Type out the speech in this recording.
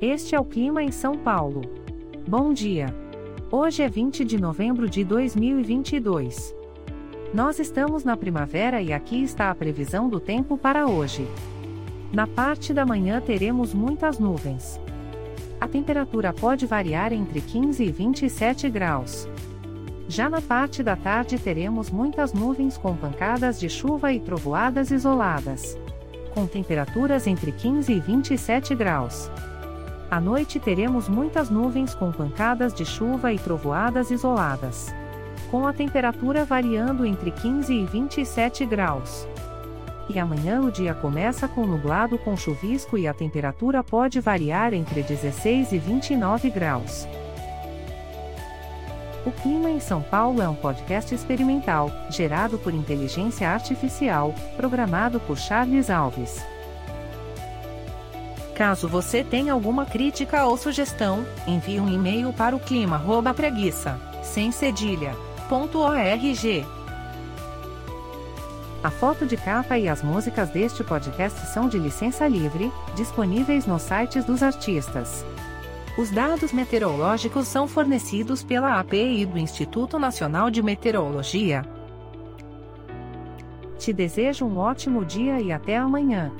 Este é o clima em São Paulo. Bom dia. Hoje é 20 de novembro de 2022. Nós estamos na primavera e aqui está a previsão do tempo para hoje. Na parte da manhã teremos muitas nuvens. A temperatura pode variar entre 15 e 27 graus. Já na parte da tarde teremos muitas nuvens com pancadas de chuva e trovoadas isoladas. Com temperaturas entre 15 e 27 graus. À noite teremos muitas nuvens com pancadas de chuva e trovoadas isoladas. Com a temperatura variando entre 15 e 27 graus. E amanhã o dia começa com nublado com chuvisco e a temperatura pode variar entre 16 e 29 graus. O Clima em São Paulo é um podcast experimental, gerado por inteligência artificial, programado por Charles Alves. Caso você tenha alguma crítica ou sugestão, envie um e-mail para o clima@preguiça, sem cedilha, .org. A foto de capa e as músicas deste podcast são de licença livre, disponíveis nos sites dos artistas. Os dados meteorológicos são fornecidos pela API do Instituto Nacional de Meteorologia. Te desejo um ótimo dia e até amanhã.